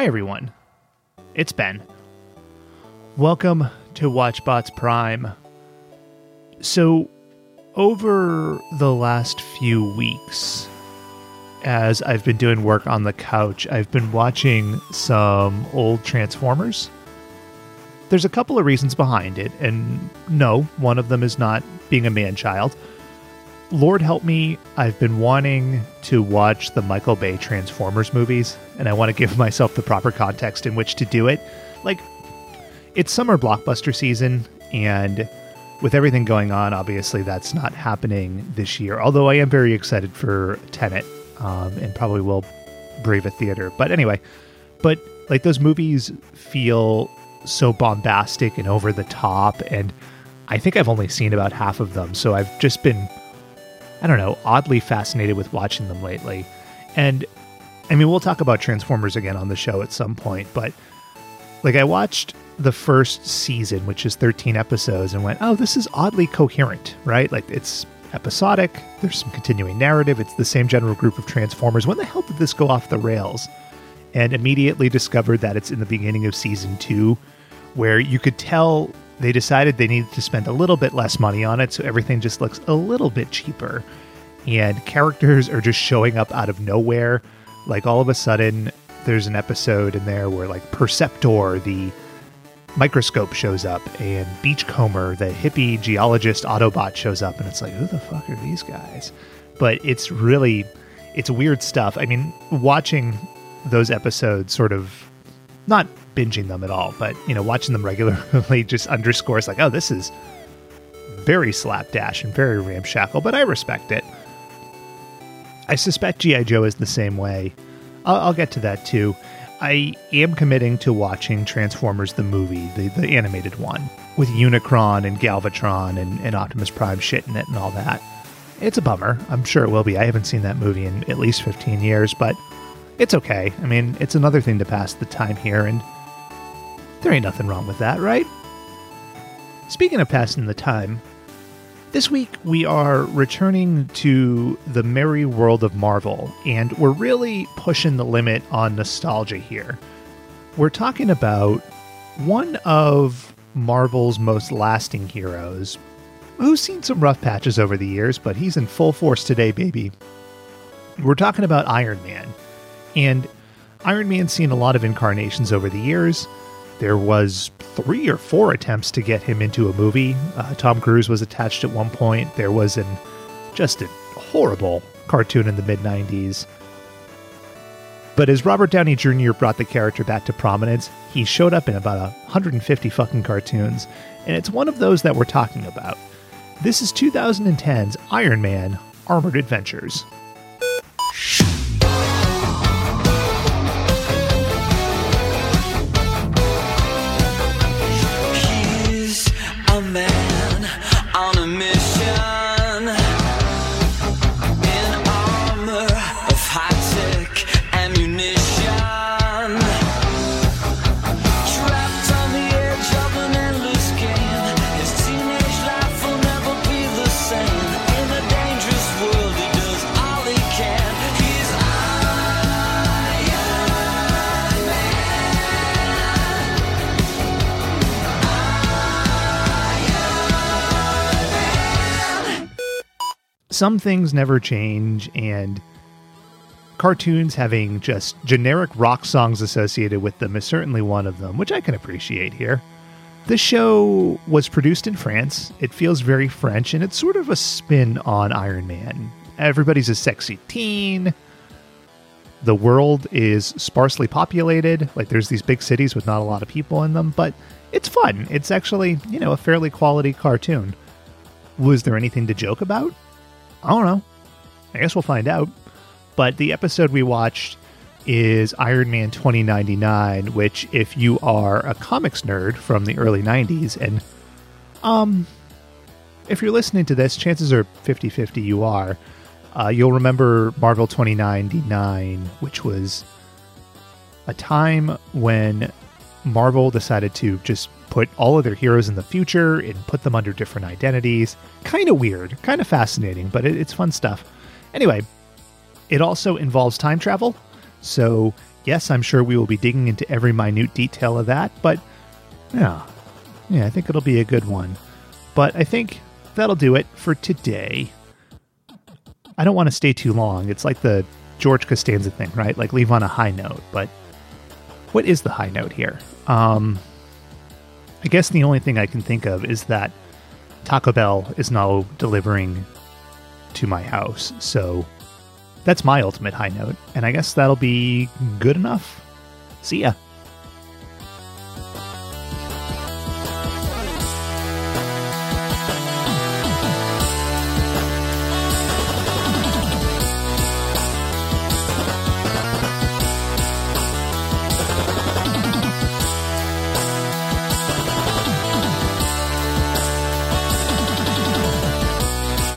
Hi, everyone. It's Ben. Welcome to WatchBots Prime. So, over the last few weeks, as I've been doing work on the couch, I've been watching some old Transformers. There's a couple of reasons behind it, and no, one of them is not being a man child. Lord help me, I've been wanting to watch the Michael Bay Transformers movies, and I want to give myself the proper context in which to do it. Like, it's summer blockbuster season, and with everything going on, obviously that's not happening this year. Although I am very excited for Tenet, um, and probably will brave a theater. But anyway, but like those movies feel so bombastic and over the top, and I think I've only seen about half of them, so I've just been I don't know, oddly fascinated with watching them lately. And I mean, we'll talk about Transformers again on the show at some point, but like I watched the first season, which is 13 episodes, and went, oh, this is oddly coherent, right? Like it's episodic, there's some continuing narrative, it's the same general group of Transformers. When the hell did this go off the rails? And immediately discovered that it's in the beginning of season two, where you could tell they decided they needed to spend a little bit less money on it, so everything just looks a little bit cheaper. And characters are just showing up out of nowhere. Like all of a sudden, there's an episode in there where, like, Perceptor, the microscope, shows up, and Beachcomber, the hippie geologist Autobot, shows up, and it's like, who the fuck are these guys? But it's really, it's weird stuff. I mean, watching those episodes sort of not binging them at all, but you know, watching them regularly just underscores like, oh, this is very slapdash and very ramshackle, but I respect it. I suspect G.I. Joe is the same way. I'll, I'll, get to that too. I am committing to watching Transformers the movie, the, the animated one, with Unicron and Galvatron and, and Optimus Prime shit in it and all that. It's a bummer. I'm sure it will be. I haven't seen that movie in at least 15 years, but it's okay. I mean, it's another thing to pass the time here, and there ain't nothing wrong with that, right? Speaking of passing the time, this week we are returning to the merry world of Marvel, and we're really pushing the limit on nostalgia here. We're talking about one of Marvel's most lasting heroes, who's seen some rough patches over the years, but he's in full force today, baby. We're talking about Iron Man. And Iron Man's seen a lot of incarnations over the years. There was three or four attempts to get him into a movie. Uh, Tom Cruise was attached at one point. There was an just a horrible cartoon in the mid 90s. But as Robert Downey Jr. brought the character back to prominence, he showed up in about 150 fucking cartoons, and it's one of those that we're talking about. This is 2010's Iron Man Armored Adventures. Some things never change, and cartoons having just generic rock songs associated with them is certainly one of them, which I can appreciate here. The show was produced in France. It feels very French, and it's sort of a spin on Iron Man. Everybody's a sexy teen. The world is sparsely populated. Like, there's these big cities with not a lot of people in them, but it's fun. It's actually, you know, a fairly quality cartoon. Was there anything to joke about? I don't know. I guess we'll find out. But the episode we watched is Iron Man 2099, which, if you are a comics nerd from the early 90s, and um, if you're listening to this, chances are 50 50 you are. Uh, you'll remember Marvel 2099, which was a time when Marvel decided to just put all of their heroes in the future and put them under different identities. Kind of weird, kind of fascinating, but it, it's fun stuff. Anyway, it also involves time travel. So yes, I'm sure we will be digging into every minute detail of that, but yeah, yeah, I think it'll be a good one. But I think that'll do it for today. I don't want to stay too long. It's like the George Costanza thing, right? Like leave on a high note. But what is the high note here? Um, I guess the only thing I can think of is that Taco Bell is now delivering to my house. So that's my ultimate high note. And I guess that'll be good enough. See ya.